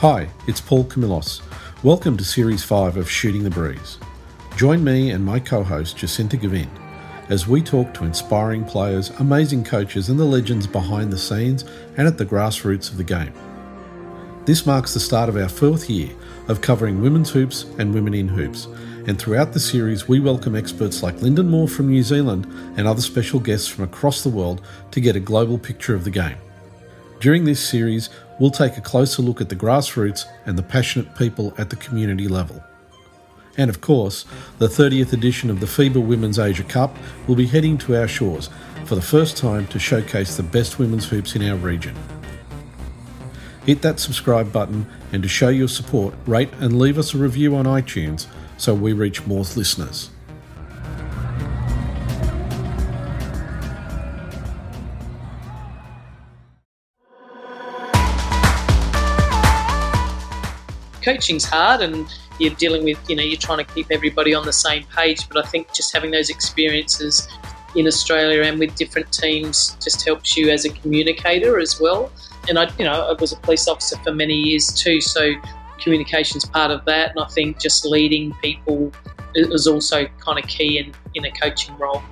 Hi, it's Paul Camillos. Welcome to Series 5 of Shooting the Breeze. Join me and my co host Jacinta Gavin as we talk to inspiring players, amazing coaches, and the legends behind the scenes and at the grassroots of the game. This marks the start of our fourth year of covering women's hoops and women in hoops, and throughout the series, we welcome experts like Lyndon Moore from New Zealand and other special guests from across the world to get a global picture of the game. During this series, we'll take a closer look at the grassroots and the passionate people at the community level. And of course, the 30th edition of the FIBA Women's Asia Cup will be heading to our shores for the first time to showcase the best women's hoops in our region. Hit that subscribe button and to show your support, rate and leave us a review on iTunes so we reach more listeners. Coaching's hard and you're dealing with, you know, you're trying to keep everybody on the same page. But I think just having those experiences in Australia and with different teams just helps you as a communicator as well. And I, you know, I was a police officer for many years too, so communication's part of that. And I think just leading people is also kind of key in, in a coaching role.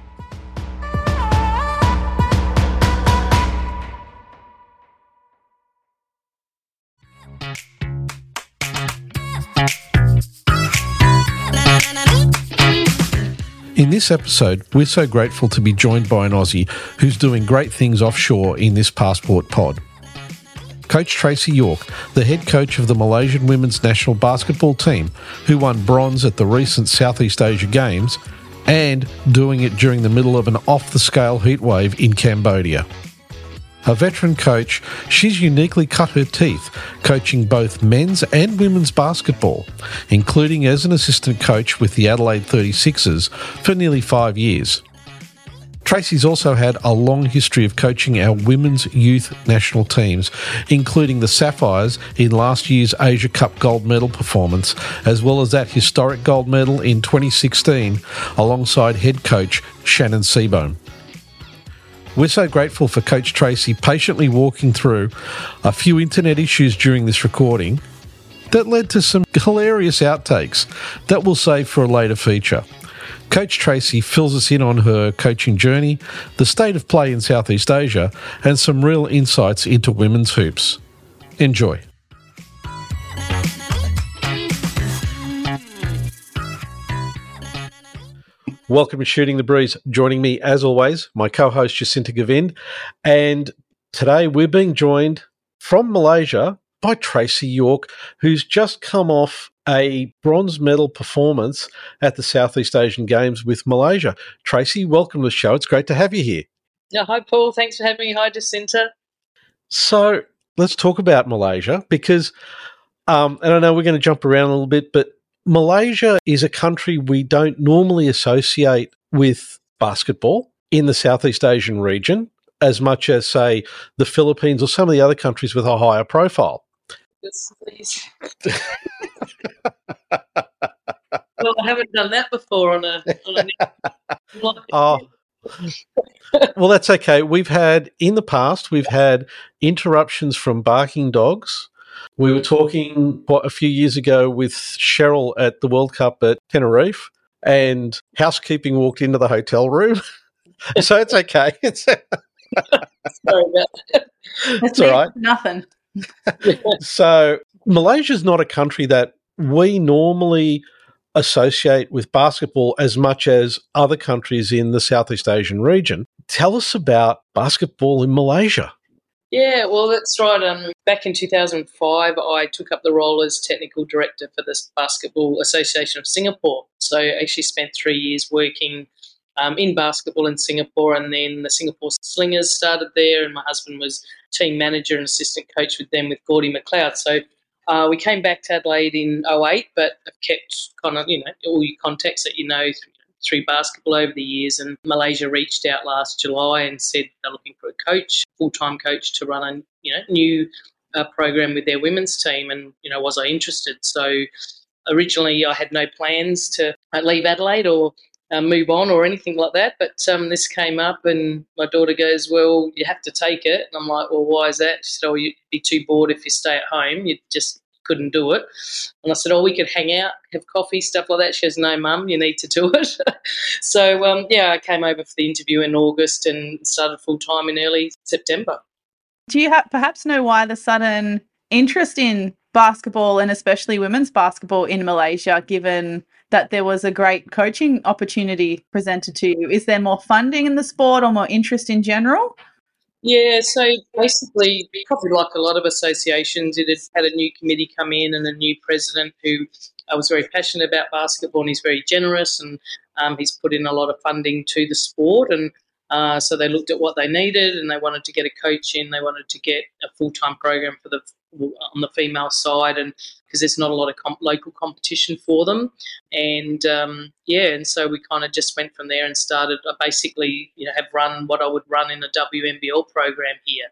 In this episode, we're so grateful to be joined by an Aussie who's doing great things offshore in this Passport pod. Coach Tracy York, the head coach of the Malaysian women's national basketball team, who won bronze at the recent Southeast Asia Games, and doing it during the middle of an off the scale heatwave in Cambodia. A veteran coach, she's uniquely cut her teeth coaching both men's and women's basketball, including as an assistant coach with the Adelaide 36ers for nearly five years. Tracy's also had a long history of coaching our women's youth national teams, including the Sapphires in last year's Asia Cup gold medal performance, as well as that historic gold medal in 2016 alongside head coach Shannon Seebohm. We're so grateful for Coach Tracy patiently walking through a few internet issues during this recording that led to some hilarious outtakes that we'll save for a later feature. Coach Tracy fills us in on her coaching journey, the state of play in Southeast Asia, and some real insights into women's hoops. Enjoy. Welcome to Shooting the Breeze. Joining me, as always, my co host Jacinta Gavin. And today we're being joined from Malaysia by Tracy York, who's just come off a bronze medal performance at the Southeast Asian Games with Malaysia. Tracy, welcome to the show. It's great to have you here. Yeah, hi, Paul. Thanks for having me. Hi, Jacinta. So let's talk about Malaysia because, um, and I know we're going to jump around a little bit, but Malaysia is a country we don't normally associate with basketball in the Southeast Asian region as much as, say, the Philippines or some of the other countries with a higher profile. Yes, please. well, I haven't done that before on a. On a oh. well, that's okay. We've had in the past, we've had interruptions from barking dogs we were talking what, a few years ago with Cheryl at the World Cup at Tenerife, and housekeeping walked into the hotel room. so it's okay. It's Sorry about that. It's all right. Nothing. so Malaysia is not a country that we normally associate with basketball as much as other countries in the Southeast Asian region. Tell us about basketball in Malaysia. Yeah, well, that's right. Um, back in 2005, I took up the role as technical director for the Basketball Association of Singapore. So I actually spent three years working um, in basketball in Singapore, and then the Singapore Slingers started there, and my husband was team manager and assistant coach with them with Gordy McLeod. So uh, we came back to Adelaide in 08, but I've kept kind of, you know, all your contacts that you know through basketball over the years. And Malaysia reached out last July and said they're looking for a coach, full time coach, to run a you know new uh, program with their women's team. And you know, was I interested? So originally, I had no plans to uh, leave Adelaide or uh, move on or anything like that. But um, this came up, and my daughter goes, "Well, you have to take it." And I'm like, "Well, why is that?" She said, "Oh, you'd be too bored if you stay at home. You'd just couldn't do it. And I said, oh, we could hang out, have coffee, stuff like that. She goes, no, mum, you need to do it. so, um, yeah, I came over for the interview in August and started full time in early September. Do you ha- perhaps know why the sudden interest in basketball and especially women's basketball in Malaysia, given that there was a great coaching opportunity presented to you? Is there more funding in the sport or more interest in general? Yeah, so basically, probably like a lot of associations, it had had a new committee come in and a new president who I was very passionate about basketball and he's very generous and um, he's put in a lot of funding to the sport. And uh, so they looked at what they needed and they wanted to get a coach in, they wanted to get a full time program for the on the female side, and because there's not a lot of comp- local competition for them, and um, yeah, and so we kind of just went from there and started. I basically, you know, have run what I would run in a WNBL program here,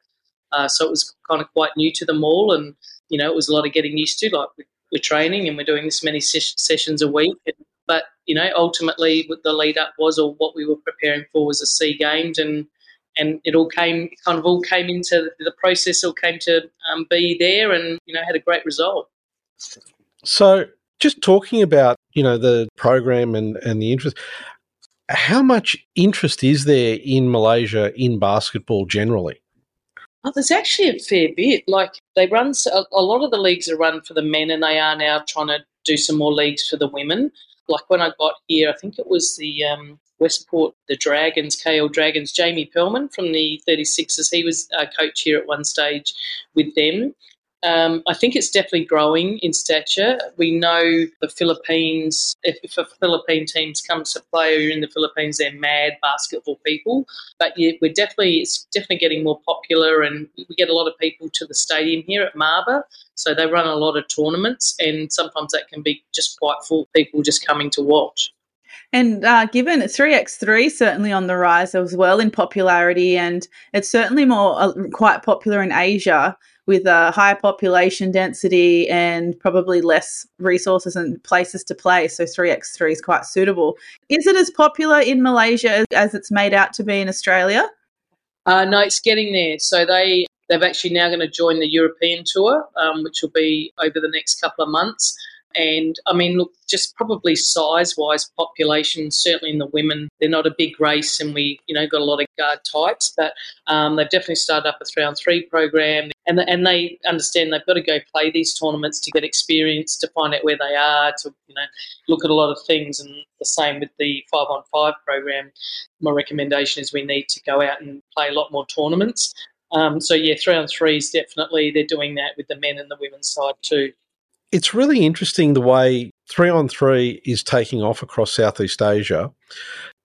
uh, so it was kind of quite new to them all, and you know, it was a lot of getting used to. Like we're training and we're doing this many ses- sessions a week, and, but you know, ultimately, what the lead up was, or what we were preparing for, was the Sea Games, and and it all came kind of all came into the process all came to um, be there and you know had a great result. So just talking about you know the program and and the interest how much interest is there in malaysia in basketball generally? Oh, there's actually a fair bit. Like they run a lot of the leagues are run for the men and they are now trying to do some more leagues for the women. Like when i got here i think it was the um, Westport, the Dragons, KL Dragons, Jamie Pearlman from the 36ers. He was a coach here at one stage with them. Um, I think it's definitely growing in stature. We know the Philippines, if, if a Philippine team comes to play in the Philippines, they're mad basketball people. But yeah, we're definitely, it's definitely getting more popular and we get a lot of people to the stadium here at Maba. So they run a lot of tournaments and sometimes that can be just quite full, people just coming to watch. And uh, given 3x3 certainly on the rise as well in popularity, and it's certainly more uh, quite popular in Asia with a higher population density and probably less resources and places to play. So 3x3 is quite suitable. Is it as popular in Malaysia as it's made out to be in Australia? Uh, no, it's getting there. So they they've actually now going to join the European tour, um, which will be over the next couple of months. And I mean, look, just probably size wise, population, certainly in the women, they're not a big race and we, you know, got a lot of guard types, but um, they've definitely started up a three on three program and, and they understand they've got to go play these tournaments to get experience, to find out where they are, to, you know, look at a lot of things. And the same with the five on five program. My recommendation is we need to go out and play a lot more tournaments. Um, so yeah, three on three is definitely they're doing that with the men and the women's side too it's really interesting the way three on three is taking off across Southeast Asia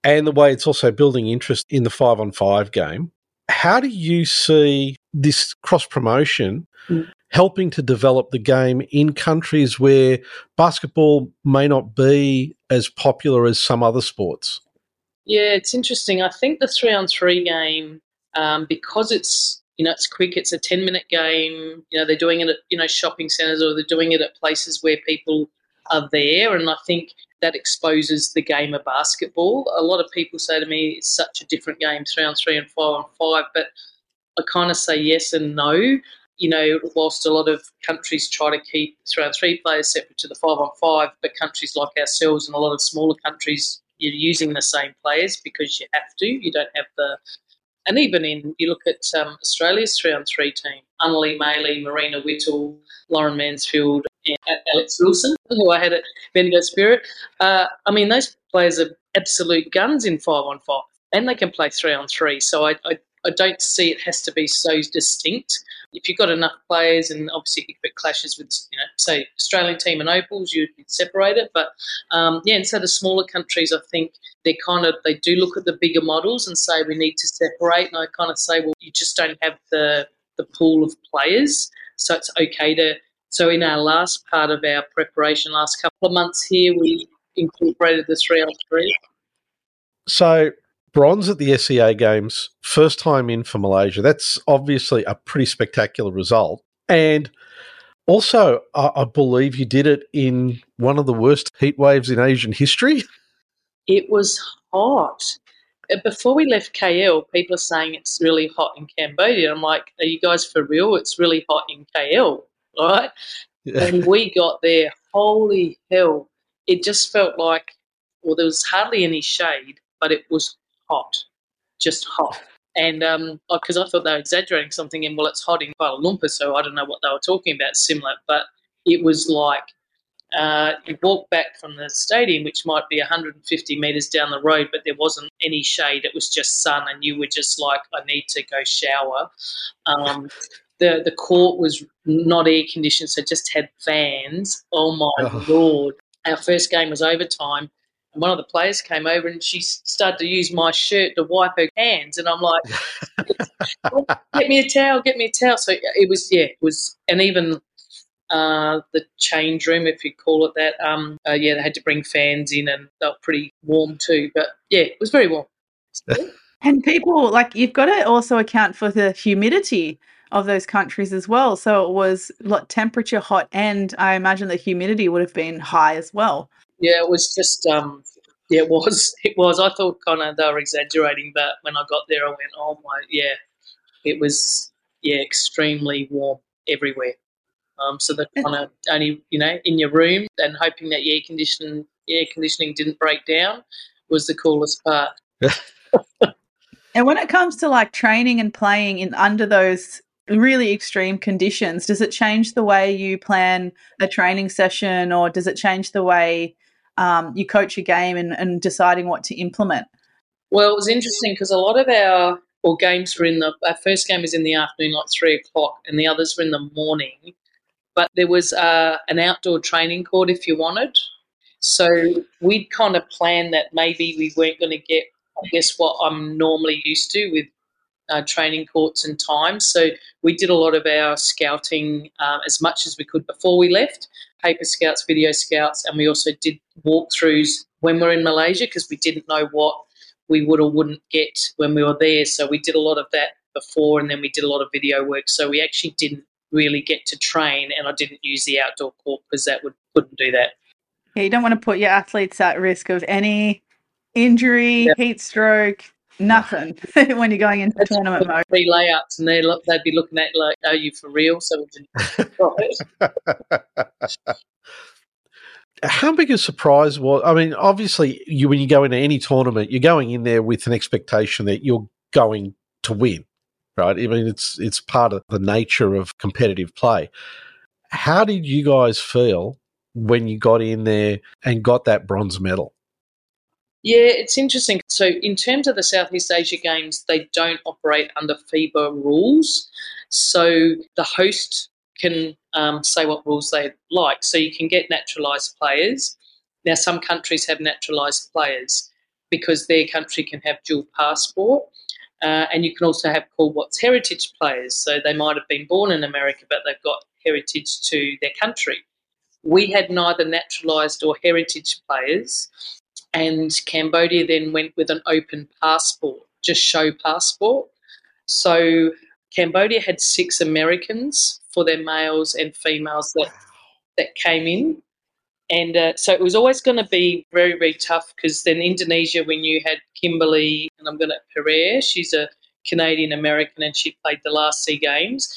and the way it's also building interest in the five on five game. How do you see this cross promotion mm. helping to develop the game in countries where basketball may not be as popular as some other sports? Yeah, it's interesting. I think the three on three game, um, because it's you know, it's quick. It's a ten minute game. You know, they're doing it at you know shopping centres or they're doing it at places where people are there, and I think that exposes the game of basketball. A lot of people say to me, "It's such a different game, three on three and five on five, but I kind of say yes and no. You know, whilst a lot of countries try to keep three on three players separate to the five on five, but countries like ourselves and a lot of smaller countries, you're using the same players because you have to. You don't have the and even in, you look at um, Australia's three on three team, Anneli Maley, Marena Whittle, Lauren Mansfield, and Alex Wilson, who I had at Bendigo Spirit. Uh, I mean, those players are absolute guns in five on five, and they can play three on three. So I, I, I don't see it has to be so distinct if you've got enough players, and obviously if it clashes with, you know, say Australian team and Opals, you'd separate it. But um, yeah, and so the smaller countries, I think they kind of they do look at the bigger models and say we need to separate. And I kind of say, well, you just don't have the the pool of players, so it's okay to. So in our last part of our preparation, last couple of months here, we incorporated the three on three. So bronze at the SEA Games, first time in for Malaysia. That's obviously a pretty spectacular result. And also, I, I believe you did it in one of the worst heat waves in Asian history. It was hot. Uh, before we left KL, people are saying it's really hot in Cambodia. I'm like, are you guys for real? It's really hot in KL, right? and we got there, holy hell, it just felt like, well, there was hardly any shade, but it was hot, just hot. And because um, I thought they were exaggerating something, and well, it's hot in Kuala Lumpur, so I don't know what they were talking about, similar, but it was like uh, you walk back from the stadium, which might be 150 metres down the road, but there wasn't any shade. It was just sun, and you were just like, I need to go shower. Um, the, the court was not air conditioned, so just had fans. Oh my oh. lord! Our first game was overtime, and one of the players came over and she started to use my shirt to wipe her hands, and I'm like, "Get me a towel! Get me a towel!" So it was, yeah, it was, and even uh, the change room, if you call it that. Um, uh, yeah, they had to bring fans in, and they were pretty warm too. But yeah, it was very warm. and people like you've got to also account for the humidity of those countries as well. So it was like temperature hot, and I imagine the humidity would have been high as well. Yeah, it was just um, yeah, it was. It was. I thought kind of they were exaggerating, but when I got there, I went, oh my, yeah, it was yeah, extremely warm everywhere. Um, so that kind of only you know in your room and hoping that your air conditioning air conditioning didn't break down was the coolest part. and when it comes to like training and playing in under those really extreme conditions, does it change the way you plan a training session, or does it change the way um, you coach a game and, and deciding what to implement? Well, it was interesting because a lot of our or games were in the our first game was in the afternoon, like three o'clock, and the others were in the morning but there was uh, an outdoor training court if you wanted. So we'd kind of planned that maybe we weren't going to get, I guess, what I'm normally used to with uh, training courts and times. So we did a lot of our scouting uh, as much as we could before we left, paper scouts, video scouts, and we also did walkthroughs when we are in Malaysia because we didn't know what we would or wouldn't get when we were there. So we did a lot of that before, and then we did a lot of video work. So we actually didn't really get to train, and I didn't use the outdoor court because that would couldn't do that. Yeah, you don't want to put your athletes at risk of any injury, yeah. heat stroke, nothing when you're going into tournament mode. Three layouts, and they look, they'd be looking at like, "Are you for real?" So How big a surprise was? I mean, obviously, you when you go into any tournament, you're going in there with an expectation that you're going to win right? I mean, it's it's part of the nature of competitive play. How did you guys feel when you got in there and got that bronze medal? Yeah, it's interesting. So, in terms of the Southeast Asia Games, they don't operate under FIBA rules. So, the host can um, say what rules they like. So, you can get naturalised players. Now, some countries have naturalised players because their country can have dual passport. Uh, and you can also have called what's heritage players. So they might have been born in America, but they've got heritage to their country. We had neither naturalised or heritage players, and Cambodia then went with an open passport, just show passport. So Cambodia had six Americans for their males and females that that came in, and uh, so it was always going to be very, very tough because then Indonesia, when you had Kimberly, and I'm going to Pereira, she's a Canadian American and she played the last SEA Games.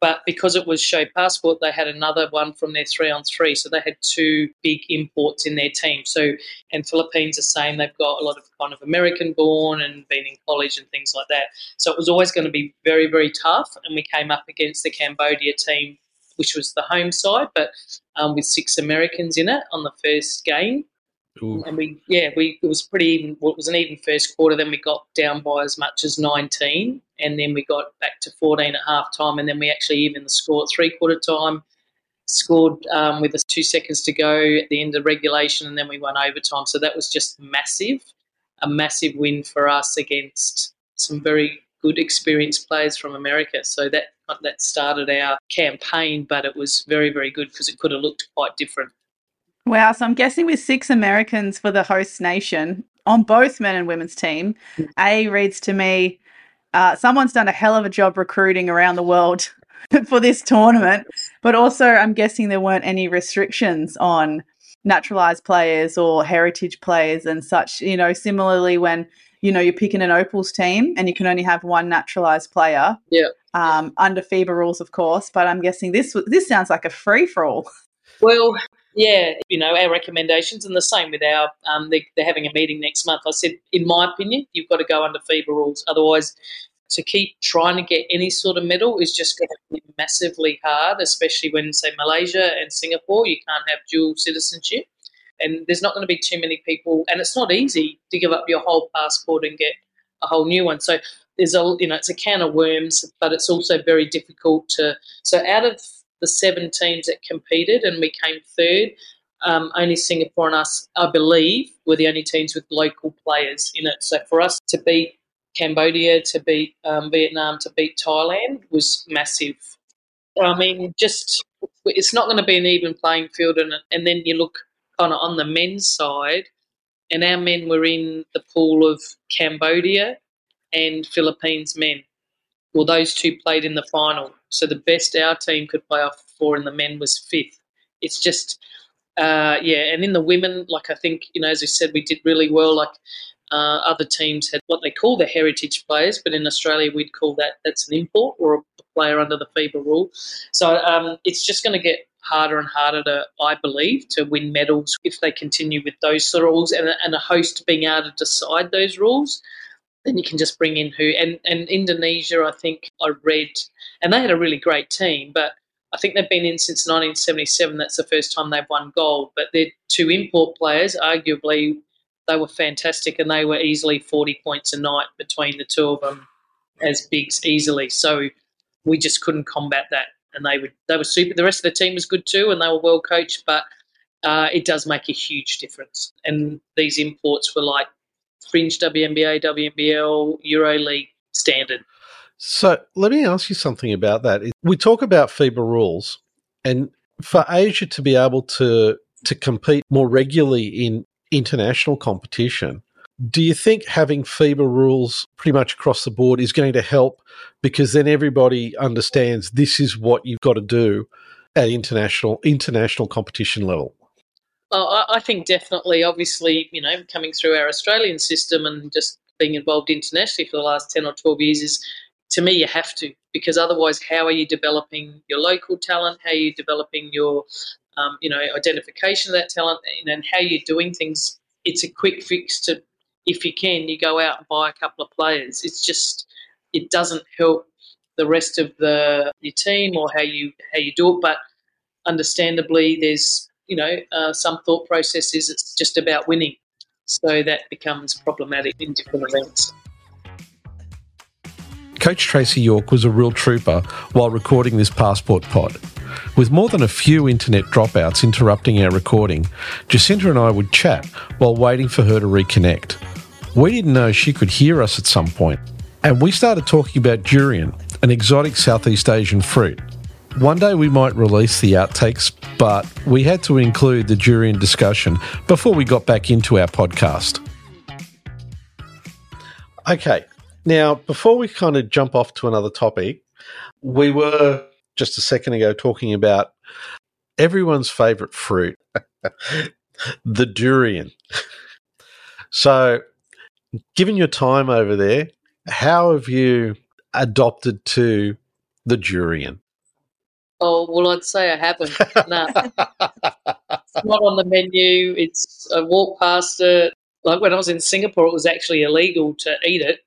But because it was show passport, they had another one from their three on three. So they had two big imports in their team. So, and Philippines are same. They've got a lot of kind of American born and been in college and things like that. So it was always going to be very, very tough. And we came up against the Cambodia team which was the home side, but um, with six Americans in it on the first game. Ooh. And we, yeah, we it was pretty even. Well, it was an even first quarter. Then we got down by as much as 19, and then we got back to 14 at half time, and then we actually even the score at three quarter time. Scored um, with two seconds to go at the end of regulation, and then we won overtime. So that was just massive, a massive win for us against some very good experienced players from America. So that that started our campaign, but it was very very good because it could have looked quite different. Wow! So I'm guessing with six Americans for the host nation on both men and women's team, A reads to me, uh, someone's done a hell of a job recruiting around the world for this tournament. But also, I'm guessing there weren't any restrictions on naturalized players or heritage players and such. You know, similarly when you know you're picking an opals team and you can only have one naturalized player yeah um, under FIBA rules, of course. But I'm guessing this this sounds like a free for all. Well, yeah, you know, our recommendations, and the same with our, um, they, are having a meeting next month. I said, in my opinion, you've got to go under FIBA rules. Otherwise, to keep trying to get any sort of medal is just going to be massively hard, especially when, say, Malaysia and Singapore, you can't have dual citizenship. And there's not going to be too many people, and it's not easy to give up your whole passport and get a whole new one. So there's a, you know, it's a can of worms, but it's also very difficult to. So out of the seven teams that competed and we came third. Um, only Singapore and us, I believe, were the only teams with local players in it. So for us to beat Cambodia, to beat um, Vietnam, to beat Thailand was massive. I mean, just it's not going to be an even playing field. And, and then you look kind of on the men's side, and our men were in the pool of Cambodia and Philippines men. Well, those two played in the final. So the best our team could play off for in the men was fifth. It's just, uh, yeah. And in the women, like I think, you know, as we said, we did really well. Like uh, other teams had what they call the heritage players, but in Australia we'd call that that's an import or a player under the FIBA rule. So um, it's just going to get harder and harder to, I believe, to win medals if they continue with those sort of rules and, and a host being able to decide those rules then you can just bring in who and, and Indonesia I think I read and they had a really great team but I think they've been in since 1977 that's the first time they've won gold but their two import players arguably they were fantastic and they were easily 40 points a night between the two of them as bigs easily so we just couldn't combat that and they were they were super the rest of the team was good too and they were well coached but uh, it does make a huge difference and these imports were like fringe WNBA, WNBL, EuroLeague standard. So let me ask you something about that. We talk about FIBA rules, and for Asia to be able to to compete more regularly in international competition, do you think having FIBA rules pretty much across the board is going to help? Because then everybody understands this is what you've got to do at international international competition level. Oh, I think definitely. Obviously, you know, coming through our Australian system and just being involved internationally for the last 10 or 12 years is, to me, you have to, because otherwise, how are you developing your local talent? How are you developing your, um, you know, identification of that talent? And how you're doing things? It's a quick fix to, if you can, you go out and buy a couple of players. It's just, it doesn't help the rest of the your team or how you how you do it. But understandably, there's you know, uh, some thought processes it's just about winning. So that becomes problematic in different events. Coach Tracy York was a real trooper while recording this passport pod. With more than a few internet dropouts interrupting our recording, Jacinta and I would chat while waiting for her to reconnect. We didn't know she could hear us at some point, and we started talking about durian, an exotic Southeast Asian fruit. One day we might release the outtakes, but we had to include the durian discussion before we got back into our podcast. Okay, now before we kind of jump off to another topic, we were just a second ago talking about everyone's favorite fruit, the durian. So, given your time over there, how have you adopted to the durian? Oh well, I'd say I haven't. no, it's not on the menu. It's I walk past it. Like when I was in Singapore, it was actually illegal to eat it.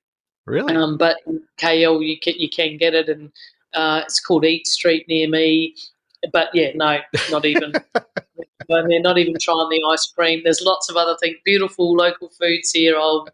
Really? Um, but in KL, you can you can get it, and uh, it's called Eat Street near me. But yeah, no, not even. I mean, not even trying the ice cream. There's lots of other things, beautiful local foods here. I'll,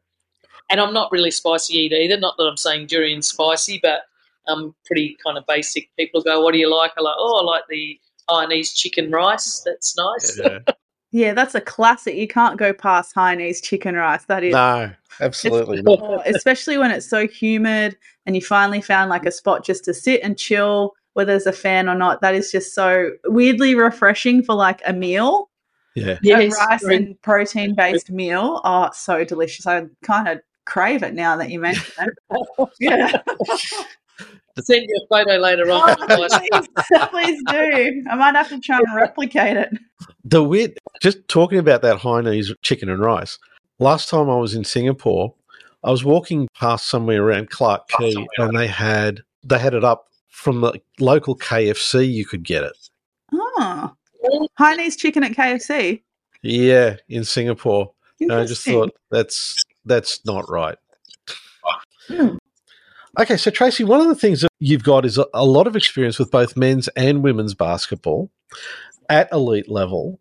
and I'm not really spicy eater either. Not that I'm saying durian's spicy, but um, pretty kind of basic. People go, "What do you like?" I like, "Oh, I like the Hainanese chicken rice. That's nice." Yeah. yeah, that's a classic. You can't go past Hainanese chicken rice. That is no, absolutely not. Especially when it's so humid and you finally found like a spot just to sit and chill, whether there's a fan or not. That is just so weirdly refreshing for like a meal. Yeah, yes, a rice and protein based meal. Oh, so delicious. I kind of crave it now that you mention it. yeah. send you a photo later on. Oh, please, please, do. I might have to try and replicate it. The weird, just talking about that Hainanese chicken and rice. Last time I was in Singapore, I was walking past somewhere around Clarke Quay, and they had they had it up from the local KFC. You could get it. Oh, Hainanese chicken at KFC. Yeah, in Singapore. And I just thought that's that's not right. Hmm. Okay, so Tracy, one of the things that you've got is a, a lot of experience with both men's and women's basketball at elite level.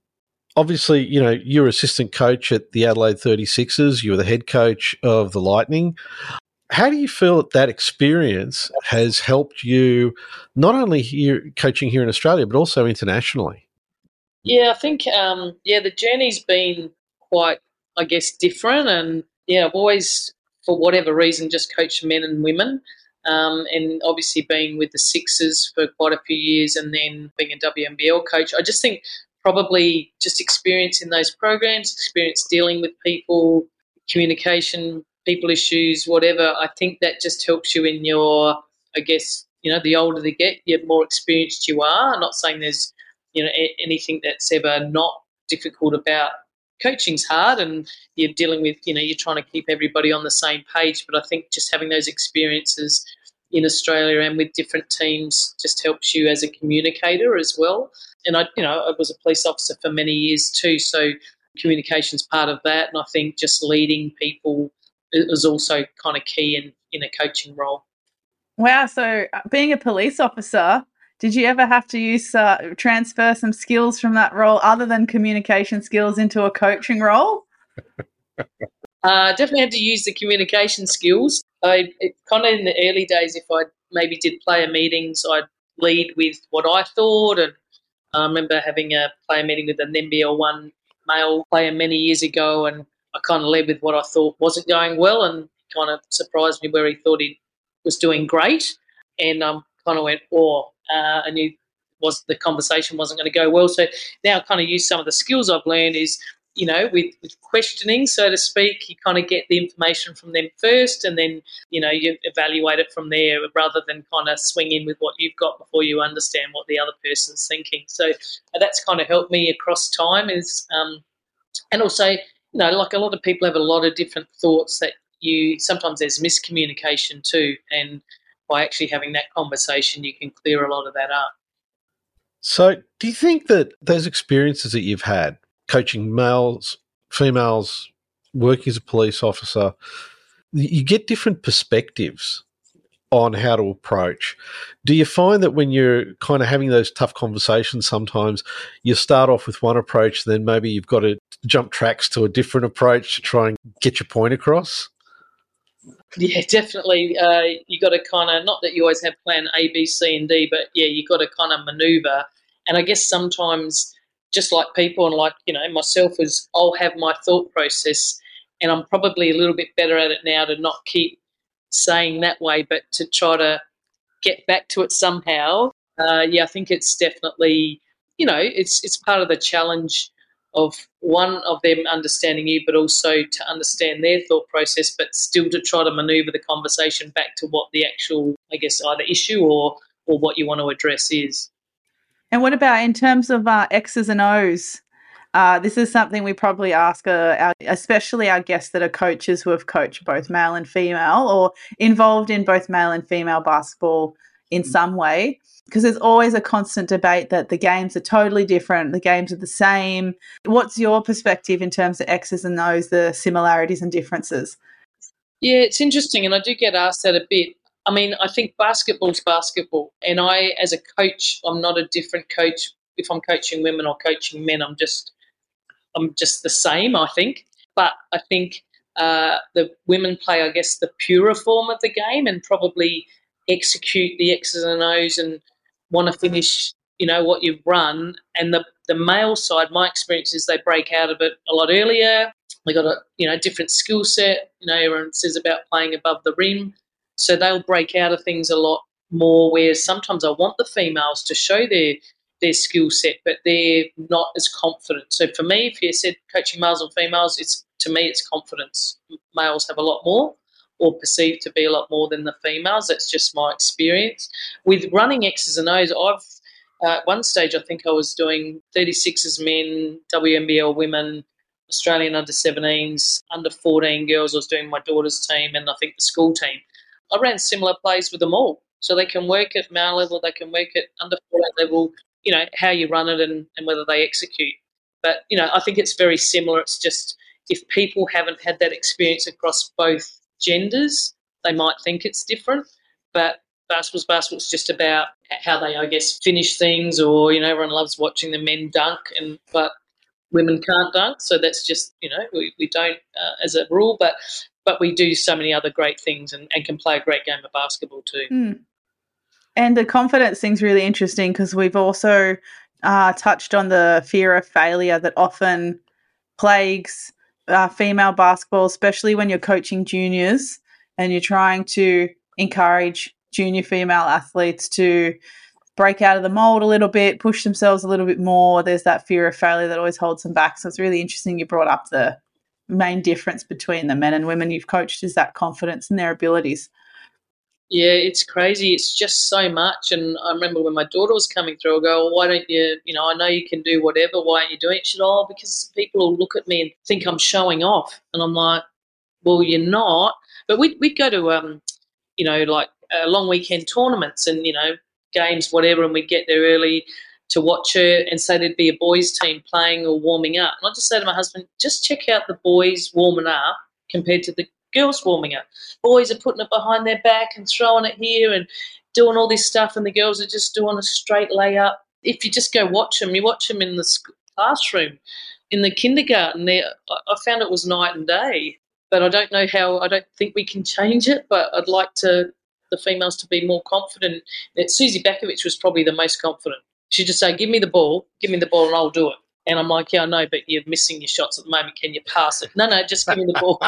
Obviously, you know, you're assistant coach at the Adelaide 36ers, you were the head coach of the Lightning. How do you feel that that experience has helped you not only here coaching here in Australia, but also internationally? Yeah, I think um, yeah, the journey's been quite, I guess, different, and yeah, I've always, for whatever reason, just coached men and women, um, and obviously being with the Sixers for quite a few years, and then being a WNBL coach, I just think probably just experience in those programs, experience dealing with people, communication, people issues, whatever. I think that just helps you in your, I guess, you know, the older they get, the more experienced you are. I'm not saying there's, you know, a- anything that's ever not difficult about coaching's hard and you're dealing with, you know, you're trying to keep everybody on the same page. But I think just having those experiences in Australia and with different teams just helps you as a communicator as well. And I, you know, I was a police officer for many years too, so communication's part of that. And I think just leading people is also kind of key in in a coaching role. Wow. So, being a police officer, did you ever have to use uh, transfer some skills from that role other than communication skills into a coaching role? Uh, definitely had to use the communication skills. I kind of in the early days, if I maybe did player meetings, I'd lead with what I thought. And I remember having a player meeting with an NBL one male player many years ago, and I kind of led with what I thought wasn't going well, and kind of surprised me where he thought he was doing great, and um, kind of went, "Oh," uh, I knew was the conversation wasn't going to go well. So now I kind of use some of the skills I've learned is you know, with, with questioning, so to speak, you kind of get the information from them first and then, you know, you evaluate it from there rather than kind of swing in with what you've got before you understand what the other person's thinking. So uh, that's kind of helped me across time is, um, and also, you know, like a lot of people have a lot of different thoughts that you, sometimes there's miscommunication too. And by actually having that conversation, you can clear a lot of that up. So, do you think that those experiences that you've had coaching males, females, working as a police officer, you get different perspectives on how to approach. Do you find that when you're kind of having those tough conversations, sometimes you start off with one approach, then maybe you've got to jump tracks to a different approach to try and get your point across? Yeah, definitely. Uh, you got to kind of not that you always have plan A, B, C, and D, but yeah, you got to kind of maneuver. And I guess sometimes just like people and like you know myself is I'll have my thought process and I'm probably a little bit better at it now to not keep saying that way but to try to get back to it somehow uh, yeah I think it's definitely you know it's it's part of the challenge of one of them understanding you but also to understand their thought process but still to try to maneuver the conversation back to what the actual I guess either issue or or what you want to address is and what about in terms of uh, X's and O's? Uh, this is something we probably ask, uh, our, especially our guests that are coaches who have coached both male and female or involved in both male and female basketball in some way. Because there's always a constant debate that the games are totally different, the games are the same. What's your perspective in terms of X's and O's, the similarities and differences? Yeah, it's interesting, and I do get asked that a bit. I mean, I think basketball's basketball, and I, as a coach, I'm not a different coach. If I'm coaching women or coaching men, I'm just, I'm just the same. I think, but I think uh, the women play, I guess, the purer form of the game, and probably execute the X's and O's and want to finish, you know, what you've run. And the the male side, my experience is they break out of it a lot earlier. They got a you know different skill set. You know, everyone says about playing above the rim so they'll break out of things a lot more. Whereas sometimes I want the females to show their their skill set, but they're not as confident. So for me, if you said coaching males and females, it's to me it's confidence. Males have a lot more, or perceived to be a lot more than the females. That's just my experience. With running X's and O's, I've uh, at one stage I think I was doing 36s men, WNBL women, Australian under 17s, under 14 girls. I was doing my daughter's team and I think the school team. I ran similar plays with them all. So they can work at male level, they can work at under 14 level, you know, how you run it and, and whether they execute. But, you know, I think it's very similar. It's just if people haven't had that experience across both genders, they might think it's different. But basketball's basketball's just about how they, I guess, finish things, or you know, everyone loves watching the men dunk, and but women can't dunk, so that's just you know we, we don't uh, as a rule, but but we do so many other great things and, and can play a great game of basketball too. Mm. And the confidence thing's really interesting because we've also uh, touched on the fear of failure that often plagues uh, female basketball, especially when you're coaching juniors and you're trying to encourage junior female athletes to break out of the mold a little bit, push themselves a little bit more. There's that fear of failure that always holds them back. So it's really interesting you brought up the main difference between the men and women you've coached is that confidence in their abilities. Yeah, it's crazy. It's just so much. And I remember when my daughter was coming through, I go, well, why don't you, you know, I know you can do whatever. Why aren't you doing it? She said, oh, because people will look at me and think I'm showing off. And I'm like, well, you're not. But we'd, we'd go to, um, you know, like uh, long weekend tournaments and, you know, games, whatever, and we'd get there early to watch her and say there'd be a boys' team playing or warming up. And I'd just say to my husband, just check out the boys warming up compared to the girls warming up. Boys are putting it behind their back and throwing it here and doing all this stuff, and the girls are just doing a straight layup. If you just go watch them, you watch them in the classroom, in the kindergarten. There, I found it was night and day. But I don't know how. I don't think we can change it. But I'd like to the females to be more confident. Suzy Batkovic was probably the most confident. She'd just say, "Give me the ball, give me the ball, and I'll do it." And I'm like, yeah, I know, but you're missing your shots at the moment. Can you pass it? No, no, just give me the ball.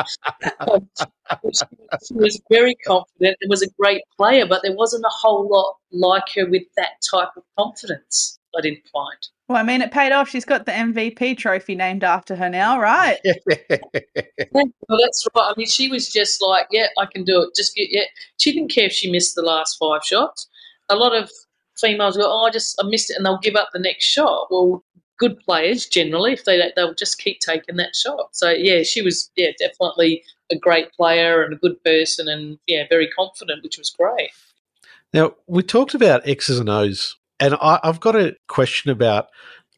she was very confident and was a great player, but there wasn't a whole lot like her with that type of confidence, I didn't find. Well, I mean, it paid off. She's got the MVP trophy named after her now, right? well, that's right. I mean, she was just like, yeah, I can do it. Just get, yeah. She didn't care if she missed the last five shots. A lot of females go, oh, I just I missed it, and they'll give up the next shot. Well, good players generally if they they'll just keep taking that shot. So yeah, she was yeah definitely a great player and a good person and yeah very confident, which was great. Now we talked about X's and O's, and I, I've got a question about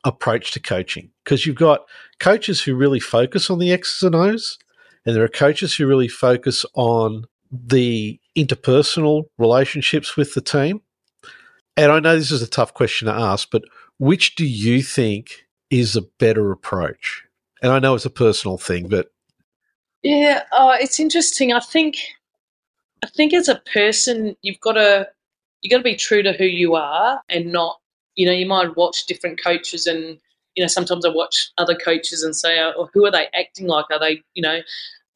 approach to coaching because you've got coaches who really focus on the X's and O's, and there are coaches who really focus on the interpersonal relationships with the team. And I know this is a tough question to ask, but which do you think is a better approach? And I know it's a personal thing, but yeah, uh, it's interesting. I think, I think as a person, you've got to you got to be true to who you are and not. You know, you might watch different coaches, and you know, sometimes I watch other coaches and say, "Oh, who are they acting like? Are they, you know,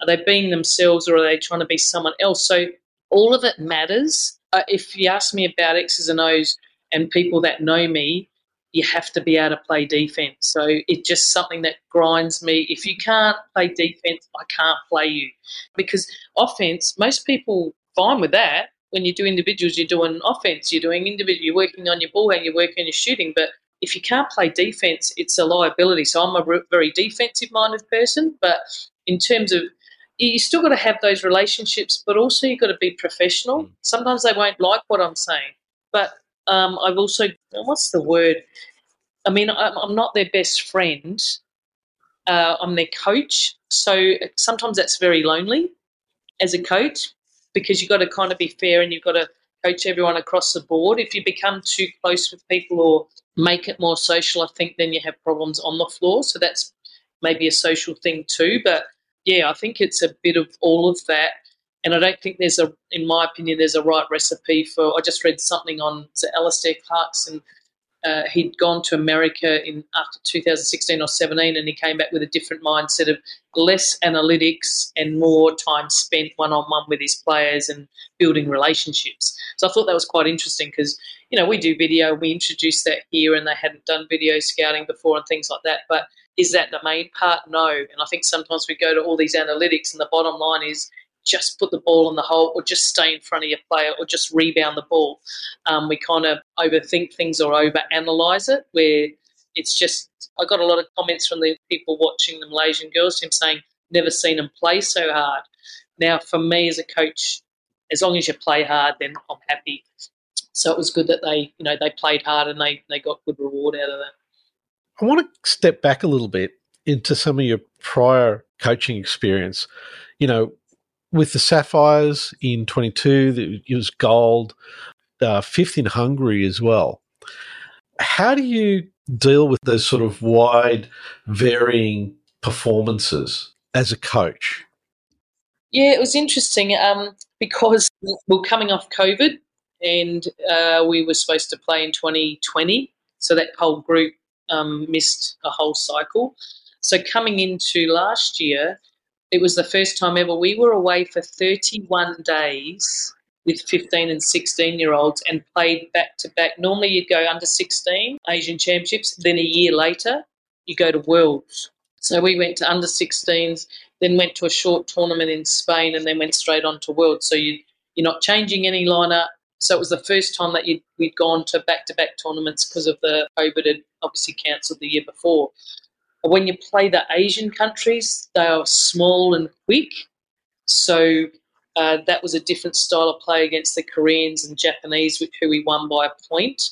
are they being themselves, or are they trying to be someone else?" So all of it matters. Uh, if you ask me about X's and O's and people that know me, you have to be able to play defense. So it's just something that grinds me. If you can't play defense, I can't play you. Because offense, most people fine with that. When you do individuals, you're doing offense, you're doing individual, you're working on your ball and you're working on your shooting. But if you can't play defense, it's a liability. So I'm a very defensive minded person. But in terms of you still got to have those relationships, but also you've got to be professional. Mm. Sometimes they won't like what I'm saying, but um, I've also what's the word? I mean, I'm, not their best friend. Uh, I'm their coach, so sometimes that's very lonely as a coach because you've got to kind of be fair and you've got to coach everyone across the board. If you become too close with people or make it more social, I think then you have problems on the floor. So that's maybe a social thing too. But yeah, I think it's a bit of all of that. And I don't think there's a, in my opinion, there's a right recipe for. I just read something on so Alastair Clarkson. Uh, he'd gone to America in after 2016 or 17, and he came back with a different mindset of less analytics and more time spent one on one with his players and building relationships. So I thought that was quite interesting because you know we do video, we introduced that here, and they hadn't done video scouting before and things like that. But is that the main part? No. And I think sometimes we go to all these analytics, and the bottom line is just put the ball in the hole or just stay in front of your player or just rebound the ball. Um, we kind of overthink things or overanalyze it where it's just, I got a lot of comments from the people watching the Malaysian girls team saying, never seen them play so hard. Now, for me as a coach, as long as you play hard, then I'm happy. So it was good that they, you know, they played hard and they, they got good reward out of that. I want to step back a little bit into some of your prior coaching experience. You know, with the Sapphires in 22, it was gold, uh, fifth in Hungary as well. How do you deal with those sort of wide, varying performances as a coach? Yeah, it was interesting um, because we're coming off COVID and uh, we were supposed to play in 2020. So that whole group um, missed a whole cycle. So coming into last year, it was the first time ever we were away for 31 days with 15 and 16 year olds and played back to back. Normally, you'd go under 16 Asian Championships, then a year later, you go to Worlds. So we went to under 16s, then went to a short tournament in Spain, and then went straight on to Worlds. So you, you're not changing any lineup. So it was the first time that we'd gone to back to back tournaments because of the COVID had obviously cancelled the year before. When you play the Asian countries, they are small and quick. So uh, that was a different style of play against the Koreans and Japanese, which, who we won by a point.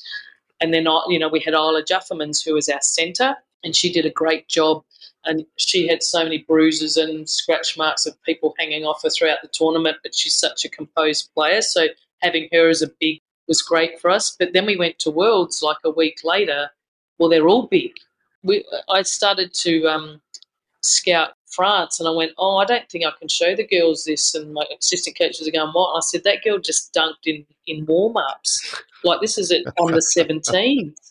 And then, uh, you know, we had Isla Juffermans, who was our centre, and she did a great job. And she had so many bruises and scratch marks of people hanging off her throughout the tournament, but she's such a composed player. So having her as a big was great for us. But then we went to Worlds like a week later. Well, they're all big. We, I started to um, scout France, and I went, "Oh, I don't think I can show the girls this." And my assistant coaches are going, "What?" And I said, "That girl just dunked in in warm ups. Like this is it on the 17th."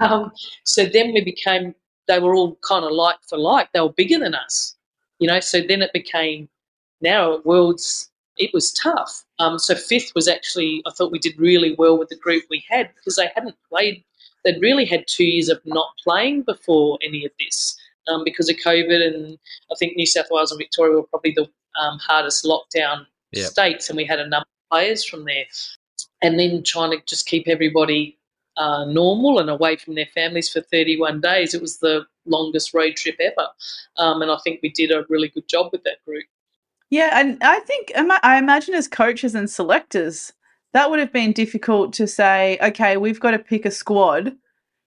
Um, so then we became. They were all kind of like for like. They were bigger than us, you know. So then it became. Now Worlds, it was tough. Um, so fifth was actually. I thought we did really well with the group we had because they hadn't played. They'd really had two years of not playing before any of this um, because of COVID. And I think New South Wales and Victoria were probably the um, hardest lockdown yep. states, and we had a number of players from there. And then trying to just keep everybody uh, normal and away from their families for 31 days. It was the longest road trip ever. Um, and I think we did a really good job with that group. Yeah, and I think I imagine as coaches and selectors, that would have been difficult to say, okay, we've got to pick a squad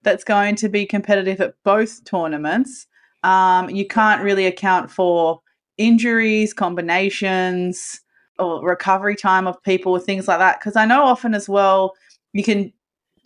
that's going to be competitive at both tournaments. Um, you can't really account for injuries, combinations, or recovery time of people, or things like that. Because I know often as well, you can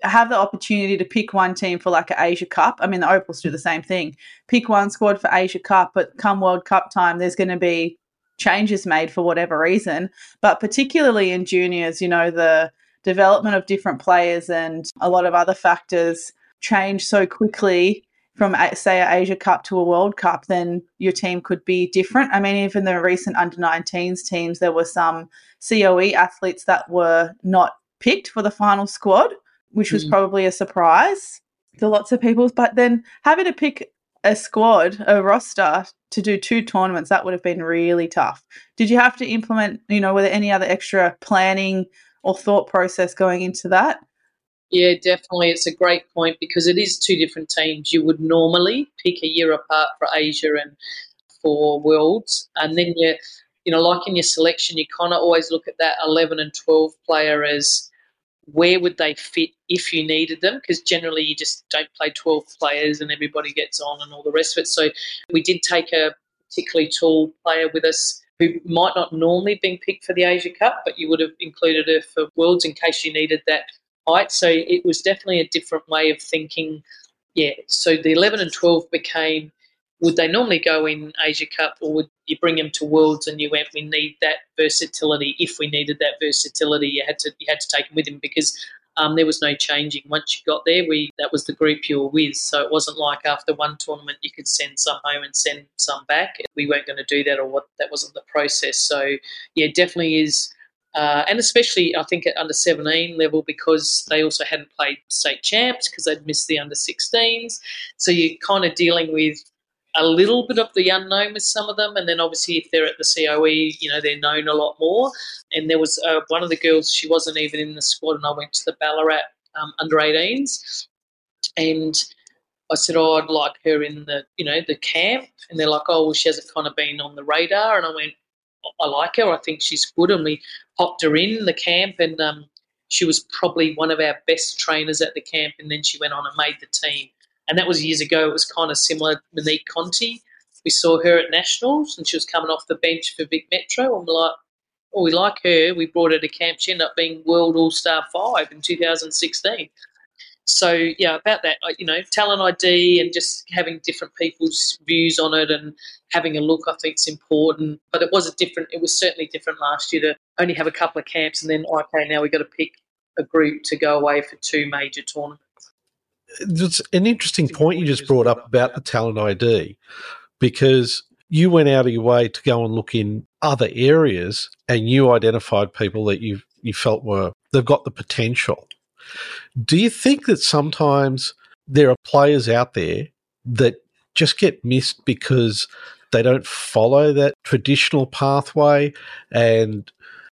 have the opportunity to pick one team for like an Asia Cup. I mean, the Opals do the same thing. Pick one squad for Asia Cup, but come World Cup time, there's going to be changes made for whatever reason. But particularly in juniors, you know, the development of different players and a lot of other factors change so quickly from say a Asia Cup to a World Cup, then your team could be different. I mean, even the recent under 19s teams, there were some COE athletes that were not picked for the final squad, which was mm. probably a surprise to lots of people. But then having to pick a squad, a roster to do two tournaments, that would have been really tough. Did you have to implement, you know, were there any other extra planning or thought process going into that? Yeah, definitely. It's a great point because it is two different teams. You would normally pick a year apart for Asia and for Worlds, and then you, you know, like in your selection, you kind of always look at that 11 and 12 player as where would they fit if you needed them? Because generally you just don't play 12 players and everybody gets on and all the rest of it. So we did take a particularly tall player with us who might not normally have been picked for the Asia Cup, but you would have included her for Worlds in case you needed that height. So it was definitely a different way of thinking. Yeah. So the 11 and 12 became would they normally go in Asia Cup or would you bring them to Worlds and you went, we need that versatility. If we needed that versatility, you had to you had to take them with him because um, there was no changing. Once you got there, we that was the group you were with. So it wasn't like after one tournament you could send some home and send some back. We weren't going to do that, or what that wasn't the process. So yeah, definitely is uh, and especially I think at under 17 level because they also hadn't played state champs because they'd missed the under 16s. So you're kind of dealing with a little bit of the unknown with some of them, and then obviously if they're at the COE, you know they're known a lot more. And there was uh, one of the girls; she wasn't even in the squad, and I went to the Ballarat um, under 18s, and I said, "Oh, I'd like her in the you know the camp," and they're like, "Oh, well, she hasn't kind of been on the radar," and I went, I like her. I think she's good, and we popped her in the camp, and um, she was probably one of our best trainers at the camp. And then she went on and made the team, and that was years ago. It was kind of similar. Monique Conti, we saw her at nationals, and she was coming off the bench for Vic Metro, we're like, "Oh, we like her." We brought her to camp. She ended up being World All Star Five in 2016 so yeah, about that, you know, talent ID and just having different people's views on it and having a look, I think is important. But it was a different. It was certainly different last year to only have a couple of camps and then okay, now we've got to pick a group to go away for two major tournaments. It's an interesting point you just brought up about the talent ID because you went out of your way to go and look in other areas and you identified people that you you felt were they've got the potential. Do you think that sometimes there are players out there that just get missed because they don't follow that traditional pathway and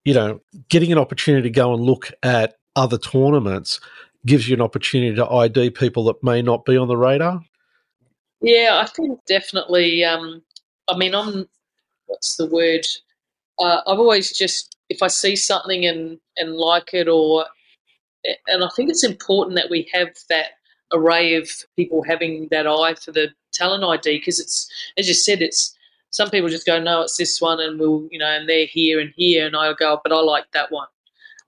you know getting an opportunity to go and look at other tournaments gives you an opportunity to ID people that may not be on the radar? Yeah, I think definitely. Um, I mean, I'm what's the word? Uh, I've always just if I see something and and like it or and I think it's important that we have that array of people having that eye for the talent ID because it's, as you said, it's some people just go, no, it's this one, and we'll, you know, and they're here and here, and I go, but I like that one.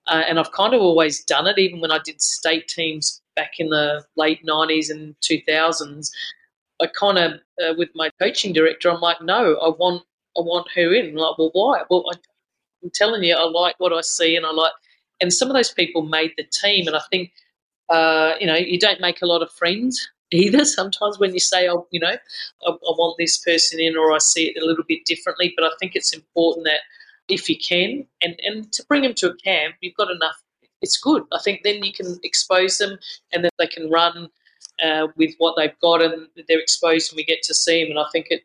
Uh, and I've kind of always done it, even when I did state teams back in the late 90s and 2000s. I kind of, uh, with my coaching director, I'm like, no, I want, I want her in. I'm like, well, why? Well, I, I'm telling you, I like what I see, and I like and some of those people made the team. And I think, uh, you know, you don't make a lot of friends either. Sometimes when you say, oh, you know, I, I want this person in or I see it a little bit differently. But I think it's important that if you can, and, and to bring them to a camp, you've got enough. It's good. I think then you can expose them and then they can run uh, with what they've got and they're exposed and we get to see them. And I think it,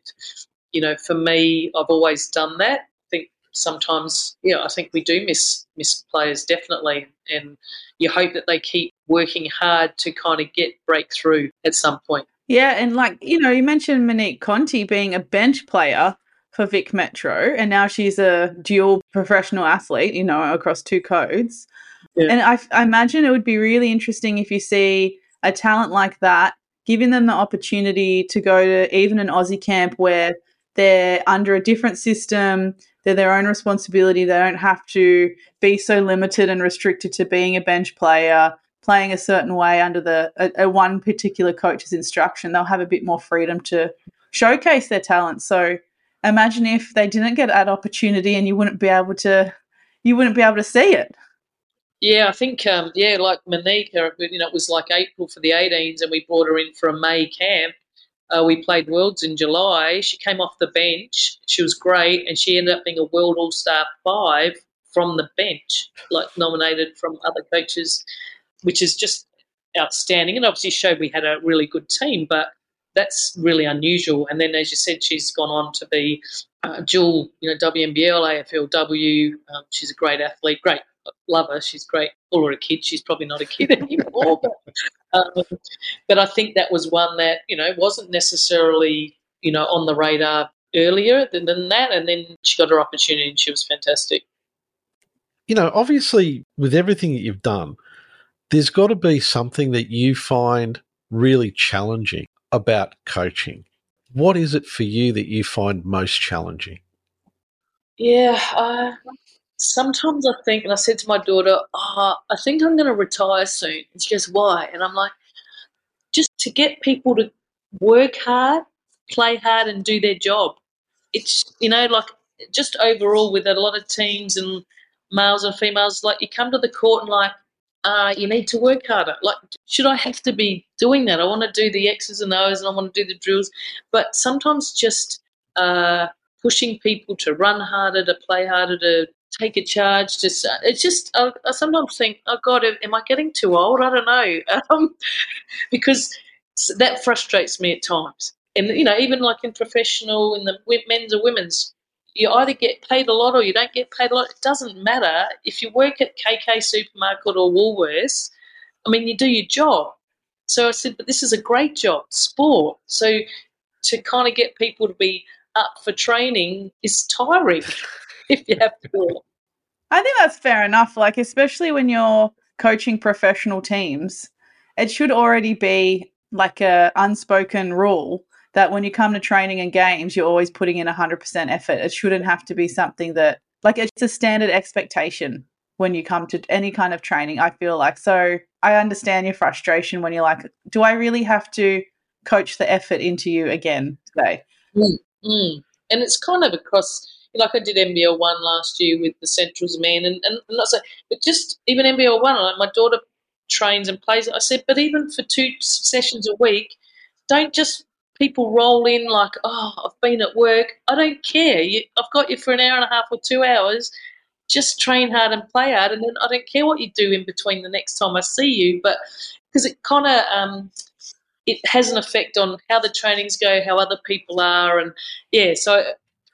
you know, for me, I've always done that I think sometimes, yeah, I think we do miss miss players definitely, and you hope that they keep working hard to kind of get breakthrough at some point. Yeah, and like you know, you mentioned Monique Conti being a bench player for Vic Metro, and now she's a dual professional athlete. You know, across two codes. Yeah. And I, I imagine it would be really interesting if you see a talent like that, giving them the opportunity to go to even an Aussie camp where they're under a different system. They're their own responsibility. They don't have to be so limited and restricted to being a bench player, playing a certain way under the a, a one particular coach's instruction. They'll have a bit more freedom to showcase their talent. So imagine if they didn't get that opportunity and you wouldn't be able to you wouldn't be able to see it. Yeah, I think um, yeah, like Monique, you know, it was like April for the 18s, and we brought her in for a May camp, uh, we played Worlds in July. She came off the bench. She was great, and she ended up being a World All Star five from the bench, like nominated from other coaches, which is just outstanding. And obviously showed we had a really good team, but that's really unusual. And then, as you said, she's gone on to be uh, dual, you know, WNBL, AFLW. Um, she's a great athlete, great love her. She's great. Call her a kid. She's probably not a kid anymore. but, um, but I think that was one that you know wasn't necessarily you know on the radar earlier than, than that, and then she got her opportunity and she was fantastic. You know, obviously, with everything that you've done, there's got to be something that you find really challenging about coaching. What is it for you that you find most challenging? Yeah, uh, sometimes I think, and I said to my daughter, oh, I think I'm going to retire soon. And she goes, why? And I'm like, just to get people to work hard, play hard, and do their job. It's, you know, like just overall with a lot of teams and males and females, like you come to the court and like, uh, you need to work harder. Like, should I have to be doing that? I want to do the X's and O's and I want to do the drills. But sometimes just uh, pushing people to run harder, to play harder, to take a charge. Just it's just I, I, sometimes think, oh God, am I getting too old? I don't know, um, because that frustrates me at times. And you know, even like in professional, in the men's or women's, you either get paid a lot or you don't get paid a lot. It doesn't matter if you work at KK Supermarket or Woolworths. I mean, you do your job. So I said, but this is a great job, sport. So to kind of get people to be up for training is tiring. if you have to. I think that's fair enough. Like, especially when you're coaching professional teams, it should already be like a unspoken rule that when you come to training and games, you're always putting in 100% effort. It shouldn't have to be something that, like, it's a standard expectation when you come to any kind of training, I feel like. So I understand your frustration when you're like, do I really have to coach the effort into you again today? Mm, mm. And it's kind of across, like I did NBL one last year with the Centrals men, and, and not so, but just even NBL one, like my daughter trains and plays. I said, but even for two sessions a week, don't just people roll in like, oh, I've been at work. I don't care. You, I've got you for an hour and a half or two hours just train hard and play hard, and then I don't care what you do in between the next time I see you. But because it kind of um, it has an effect on how the trainings go, how other people are, and yeah, so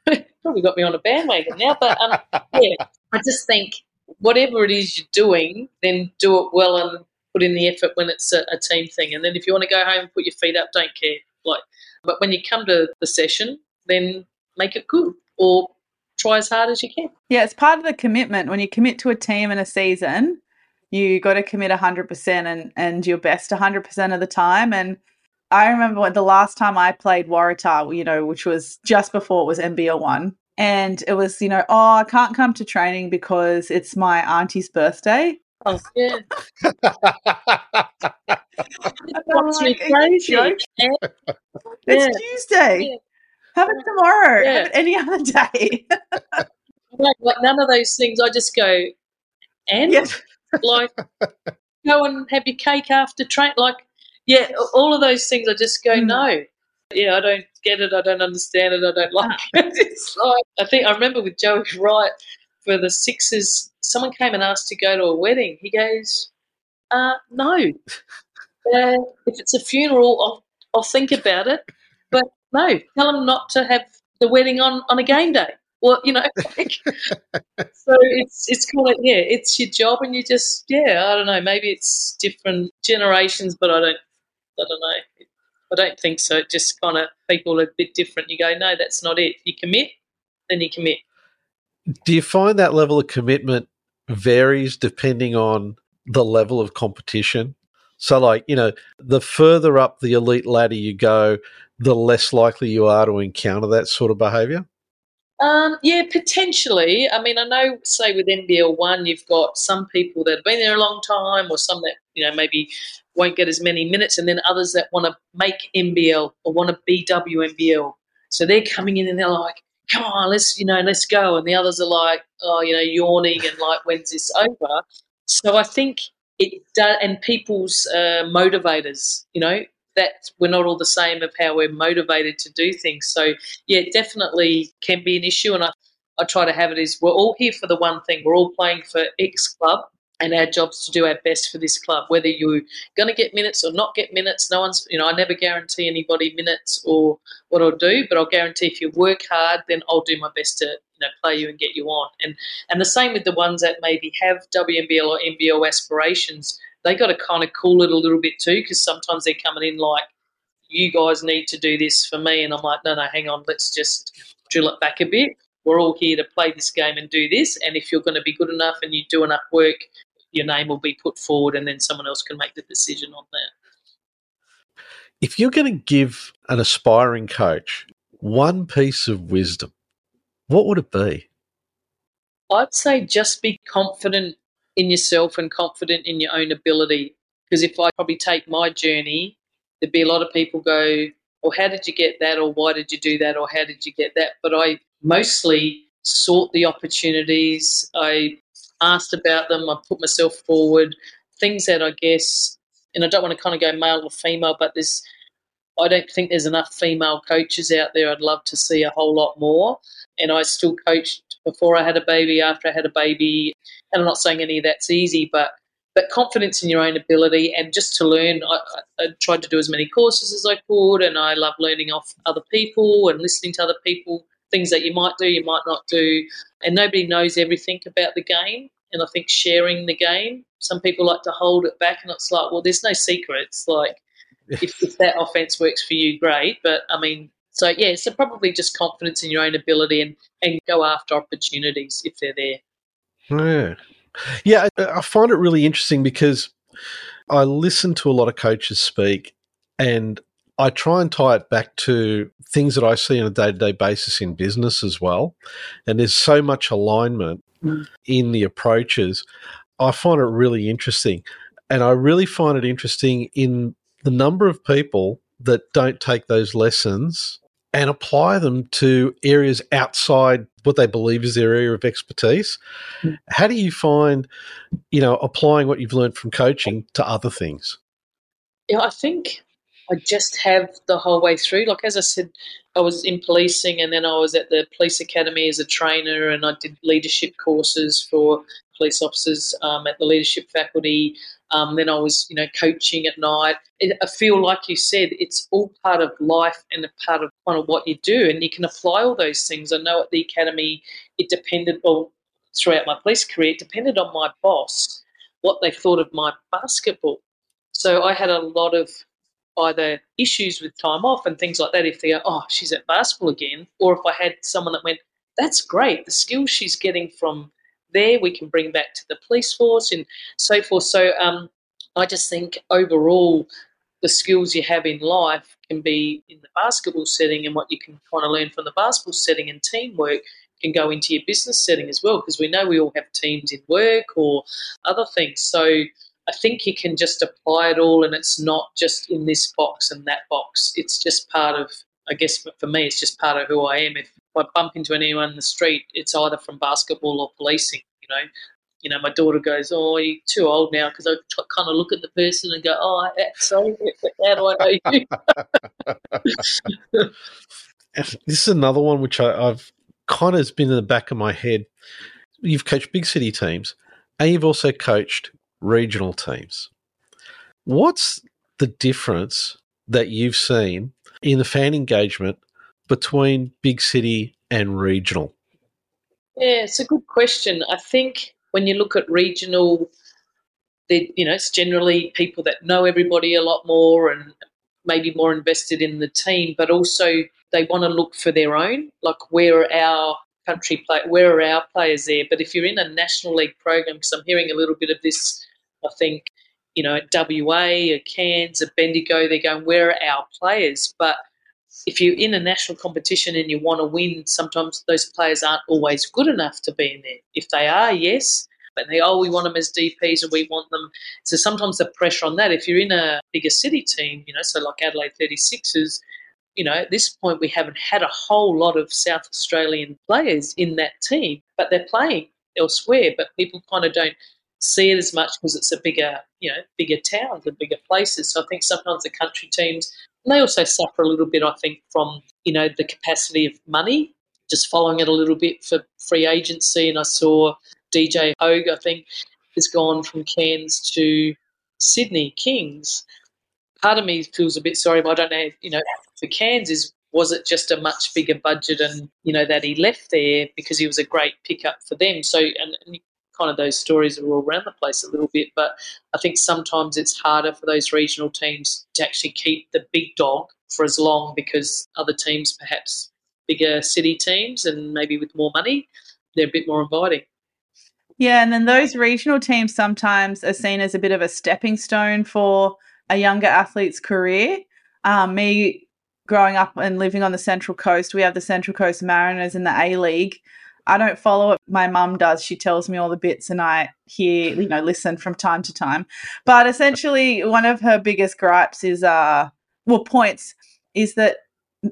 probably got me on a bandwagon now. But um, yeah, I just think whatever it is you're doing, then do it well and put in the effort when it's a, a team thing. And then if you want to go home and put your feet up, don't care. Like, but when you come to the session, then make it good or try as hard as you can. Yeah, it's part of the commitment. When you commit to a team in a season, you got to commit 100% and, and your best 100% of the time. And I remember the last time I played Waratah, you know, which was just before it was NBL one. And it was, you know, oh, I can't come to training because it's my auntie's birthday. Oh, yeah. What's like, crazy. It's yeah. Tuesday. Yeah. Have it tomorrow. Yeah. Have it any other day. like, like, none of those things. I just go, and like go and have your cake after train. Like, yeah, all of those things. I just go, mm. no. Yeah, I don't get it. I don't understand it. I don't like ah. it. It's like I think I remember with Joey Wright for the Sixers. Someone came and asked to go to a wedding. He goes, uh, no. Uh, if it's a funeral, I'll, I'll think about it. But no, tell them not to have the wedding on, on a game day. Well, you know, like, so it's it's kind of yeah, it's your job, and you just yeah, I don't know, maybe it's different generations, but I don't, I don't know, I don't think so. It just kind of people are a bit different. You go, no, that's not it. You commit, then you commit. Do you find that level of commitment varies depending on the level of competition? So, like, you know, the further up the elite ladder you go, the less likely you are to encounter that sort of behaviour? Um, yeah, potentially. I mean, I know, say with NBL one, you've got some people that have been there a long time, or some that you know maybe won't get as many minutes, and then others that want to make NBL or want to be WNBL. So they're coming in and they're like, "Come on, let's you know, let's go," and the others are like, "Oh, you know, yawning and like, when's this over?" So I think it does, and people's uh, motivators, you know, that we're not all the same of how we're motivated to do things. So yeah, definitely can be an issue. And I, I try to have it is we're all here for the one thing. We're all playing for X club and our job's to do our best for this club. Whether you're going to get minutes or not get minutes, no one's, you know, I never guarantee anybody minutes or what I'll do, but I'll guarantee if you work hard, then I'll do my best to, you know, play you and get you on. And and the same with the ones that maybe have WNBL or NBL aspirations they got to kind of cool it a little bit too because sometimes they're coming in like, you guys need to do this for me. And I'm like, no, no, hang on, let's just drill it back a bit. We're all here to play this game and do this. And if you're going to be good enough and you do enough work, your name will be put forward and then someone else can make the decision on that. If you're going to give an aspiring coach one piece of wisdom, what would it be? I'd say just be confident in yourself and confident in your own ability. Because if I probably take my journey, there'd be a lot of people go, or how did you get that, or why did you do that, or how did you get that? But I mostly sought the opportunities. I asked about them. I put myself forward. Things that I guess, and I don't want to kind of go male or female, but there's, I don't think there's enough female coaches out there. I'd love to see a whole lot more. And I still coached before I had a baby, after I had a baby. And I'm not saying any of that's easy, but but confidence in your own ability and just to learn. I, I, tried to do as many courses as I could, and I love learning off other people and listening to other people. Things that you might do, you might not do, and nobody knows everything about the game. And I think sharing the game, some people like to hold it back, and it's like, well, there's no secrets. Like, if, if that offense works for you, great. But I mean, So yeah, so probably just confidence in your own ability and, and go after opportunities if they're there. Yeah, yeah. I, I find it really interesting because I listen to a lot of coaches speak, and I try and tie it back to things that I see on a day to day basis in business as well. And there's so much alignment mm. in the approaches. I find it really interesting. And I really find it interesting in the number of people that don't take those lessons and apply them to areas outside what they believe is their area of expertise. Mm. How do you find, you know, applying what you've learned from coaching to other things? Yeah, I think I just have the whole way through. Like as I said, I was in policing, and then I was at the police academy as a trainer, and I did leadership courses for police officers um, at the leadership faculty. Um, then I was, you know, coaching at night. It, I feel like you said, it's all part of life and a part of kind of what you do, and you can apply all those things. I know at the academy, it depended, well, throughout my police career, it depended on my boss what they thought of my basketball. So I had a lot of either issues with time off and things like that if they go, oh, she's at basketball again, or if I had someone that went, that's great, the skills she's getting from there we can bring back to the police force and so forth. So um, I just think overall the skills you have in life can be in the basketball setting and what you can kind of learn from the basketball setting and teamwork can go into your business setting as well because we know we all have teams in work or other things. So I think you can just apply it all, and it's not just in this box and that box. It's just part of, I guess, for me, it's just part of who I am. If I bump into anyone in the street, it's either from basketball or policing. You know, you know, my daughter goes, "Oh, you're too old now," because I t- kind of look at the person and go, "Oh, sorry, how do I know you?" this is another one which I, I've kind of has been in the back of my head. You've coached big city teams, and you've also coached regional teams. What's the difference that you've seen in the fan engagement between big city and regional? Yeah, it's a good question. I think when you look at regional, you know, it's generally people that know everybody a lot more and maybe more invested in the team, but also they want to look for their own, like where are our country play, where are our players there? But if you're in a national league program, because I'm hearing a little bit of this I think, you know, at WA, at Cairns, at Bendigo, they're going, where are our players? But if you're in a national competition and you want to win, sometimes those players aren't always good enough to be in there. If they are, yes, but they, oh, we want them as DPs and we want them. So sometimes the pressure on that, if you're in a bigger city team, you know, so like Adelaide 36ers, you know, at this point we haven't had a whole lot of South Australian players in that team, but they're playing elsewhere. But people kind of don't see it as much because it's a bigger, you know, bigger towns and bigger places. So I think sometimes the country teams, and they also suffer a little bit, I think, from, you know, the capacity of money, just following it a little bit for free agency. And I saw DJ Hogg, I think, has gone from Cairns to Sydney Kings. Part of me feels a bit sorry, but I don't know, you know, for Cairns is was it just a much bigger budget and you know that he left there because he was a great pickup for them so and, and kind of those stories are all around the place a little bit. But I think sometimes it's harder for those regional teams to actually keep the big dog for as long because other teams, perhaps bigger city teams and maybe with more money, they're a bit more inviting. Yeah, and then those regional teams sometimes are seen as a bit of a stepping stone for a younger athlete's career. Um, me growing up and living on the Central Coast, we have the Central Coast Mariners in the A League. I don't follow it. My mum does. She tells me all the bits and I hear, you know, listen from time to time. But essentially, one of her biggest gripes is, uh, well, points is that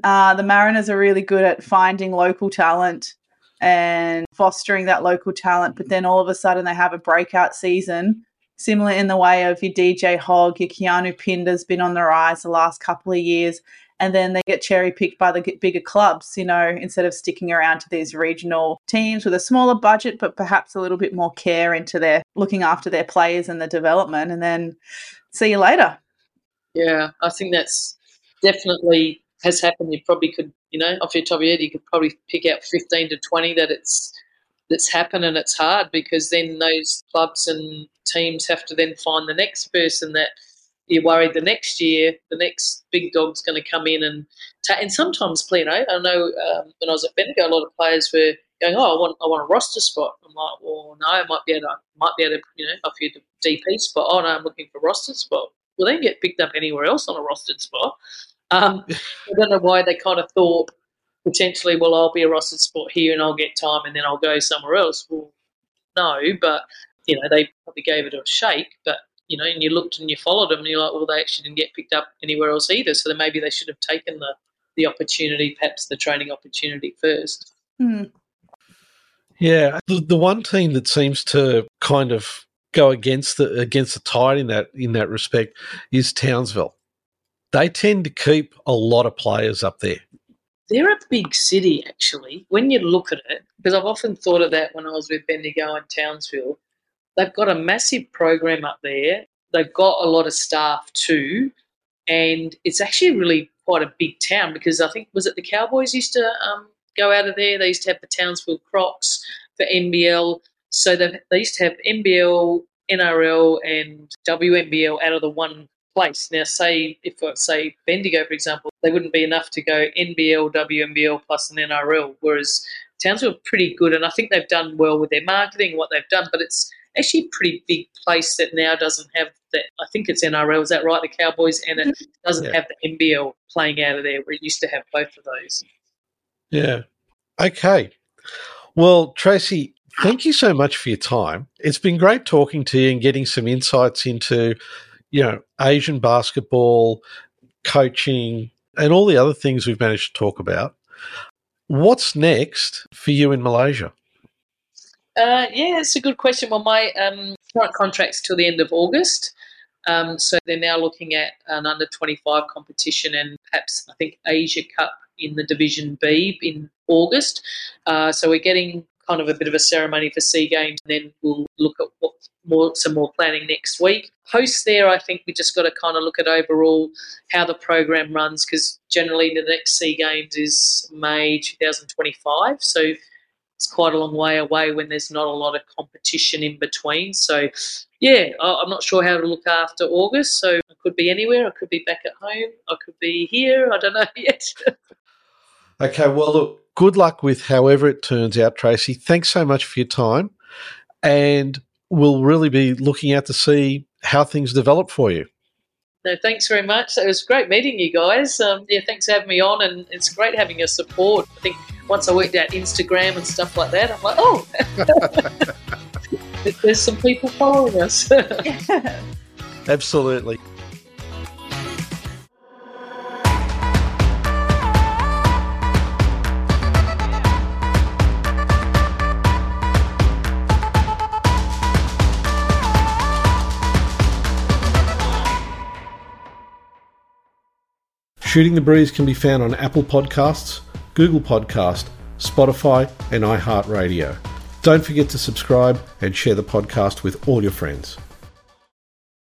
uh, the Mariners are really good at finding local talent and fostering that local talent. But then all of a sudden, they have a breakout season, similar in the way of your DJ Hogg, your Keanu Pinder's been on the rise the last couple of years and then they get cherry picked by the bigger clubs, you know, instead of sticking around to these regional teams with a smaller budget, but perhaps a little bit more care into their looking after their players and the development, and then see you later. Yeah, I think that's definitely has happened. You probably could, you know, off your top of your head, you could probably pick out 15 to 20 that it's that's happened and it's hard because then those clubs and teams have to then find the next person that you're worried the next year, the next big dog's going to come in and ta- and sometimes, you know, I know um, when I was at Bendigo, a lot of players were going, "Oh, I want, I want a roster spot." I'm like, "Well, no, I might be able to, might be able to, you know, offer you the DP spot." Oh no, I'm looking for roster spot. Well, they get picked up anywhere else on a rostered spot. Um, I don't know why they kind of thought potentially, well, I'll be a rostered spot here and I'll get time and then I'll go somewhere else. Well, no, but you know, they probably gave it a shake, but you know, and you looked and you followed them, and you're like, well, they actually didn't get picked up anywhere else either. So then maybe they should have taken the the opportunity, perhaps the training opportunity first. Hmm. Yeah, the, the one team that seems to kind of go against the against the tide in that in that respect is Townsville. They tend to keep a lot of players up there. They're a big city, actually. When you look at it, because I've often thought of that when I was with Bendigo and Townsville, they've got a massive program up there. They've got a lot of staff too, and it's actually really quite a big town because I think was it the Cowboys used to um, go out of there. They used to have the Townsville Crocs for NBL, so they used to have NBL, NRL, and WNBL out of the one place. Now, say if say Bendigo, for example, they wouldn't be enough to go NBL, WNBL plus an NRL, whereas Townsville are pretty good, and I think they've done well with their marketing what they've done. But it's actually a pretty big place that now doesn't have that. I think it's NRL, is that right? The Cowboys, and it mm-hmm. doesn't Yeah. have the NBL playing out of there, where it used to have both of those. Yeah. Okay. Well, Tracy, thank you so much for your time. It's been great talking to you and getting some insights into, you know, Asian basketball, coaching, and all the other things we've managed to talk about. What's next for you in Malaysia? Uh, yeah, it's a good question. Well, my um, current contract's till the end of August. Um, so they're now looking at an under 25 competition and perhaps, I think, Asia Cup in the Division B in August. Uh, so we're getting kind of a bit of a ceremony for SEA Games. and Then we'll look at what more some more planning next week. Post there, I think we just got to kind of look at overall how the program runs because generally the next SEA Games is May 2025. So it's quite a long way away when there's not a lot of competition in between. So, yeah, I'm not sure how to look after August. So I could be anywhere. I could be back at home. I could be here. I don't know yet. Okay. Well, look, good luck with however it turns out, Tracy. Thanks so much for your time. And we'll really be looking out to see how things develop for you. No, thanks very much. It was great meeting you guys. Um, yeah, thanks for having me on, and it's great having your support. I think once I worked out Instagram and stuff like that, I'm like, oh, there's some people following us. Absolutely. Shooting the Breeze can be found on Apple Podcasts, Google Podcast, Spotify, and iHeartRadio. Don't forget to subscribe and share the podcast with all your friends.